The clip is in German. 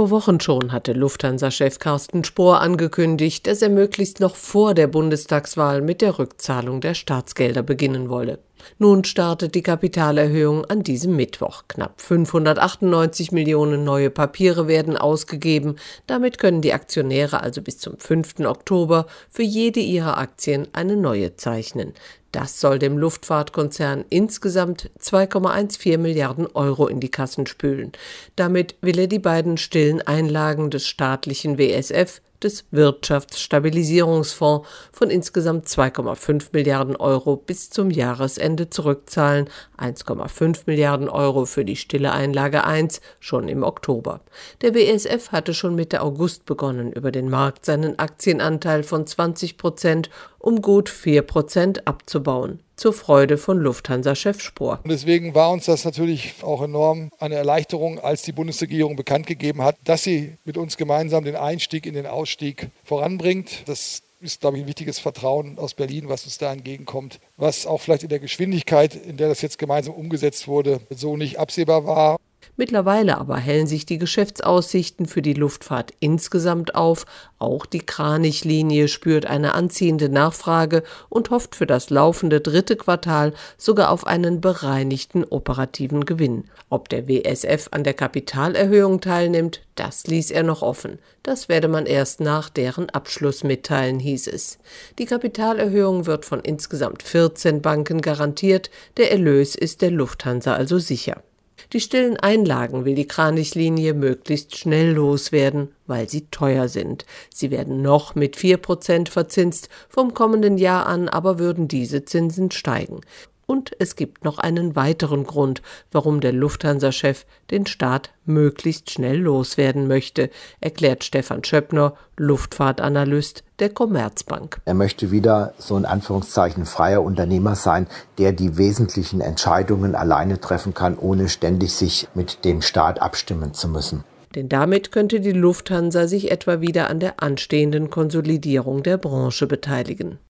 Vor Wochen schon hatte Lufthansa-Chef Carsten Spohr angekündigt, dass er möglichst noch vor der Bundestagswahl mit der Rückzahlung der Staatsgelder beginnen wolle. Nun startet die Kapitalerhöhung an diesem Mittwoch. Knapp 598 Millionen neue Papiere werden ausgegeben. Damit können die Aktionäre also bis zum 5. Oktober für jede ihrer Aktien eine neue zeichnen. Das soll dem Luftfahrtkonzern insgesamt 2,14 Milliarden Euro in die Kassen spülen. Damit will er die beiden stillen Einlagen des staatlichen WSF des Wirtschaftsstabilisierungsfonds von insgesamt 2,5 Milliarden Euro bis zum Jahresende zurückzahlen, 1,5 Milliarden Euro für die stille Einlage 1 schon im Oktober. Der WSF hatte schon Mitte August begonnen, über den Markt seinen Aktienanteil von 20 Prozent um gut 4 Prozent abzubauen zur Freude von Lufthansa-Chef Spohr. Und deswegen war uns das natürlich auch enorm eine Erleichterung, als die Bundesregierung bekannt gegeben hat, dass sie mit uns gemeinsam den Einstieg in den Ausstieg voranbringt. Das ist, glaube ich, ein wichtiges Vertrauen aus Berlin, was uns da entgegenkommt, was auch vielleicht in der Geschwindigkeit, in der das jetzt gemeinsam umgesetzt wurde, so nicht absehbar war. Mittlerweile aber hellen sich die Geschäftsaussichten für die Luftfahrt insgesamt auf. Auch die Kranich-Linie spürt eine anziehende Nachfrage und hofft für das laufende dritte Quartal sogar auf einen bereinigten operativen Gewinn. Ob der WSF an der Kapitalerhöhung teilnimmt, das ließ er noch offen. Das werde man erst nach deren Abschluss mitteilen, hieß es. Die Kapitalerhöhung wird von insgesamt 14 Banken garantiert. Der Erlös ist der Lufthansa also sicher. Die stillen Einlagen will die Kranichlinie möglichst schnell loswerden, weil sie teuer sind. Sie werden noch mit vier Prozent verzinst, vom kommenden Jahr an aber würden diese Zinsen steigen. Und es gibt noch einen weiteren Grund, warum der Lufthansa-Chef den Staat möglichst schnell loswerden möchte, erklärt Stefan Schöppner, Luftfahrtanalyst der Commerzbank. Er möchte wieder so in Anführungszeichen freier Unternehmer sein, der die wesentlichen Entscheidungen alleine treffen kann, ohne ständig sich mit dem Staat abstimmen zu müssen. Denn damit könnte die Lufthansa sich etwa wieder an der anstehenden Konsolidierung der Branche beteiligen.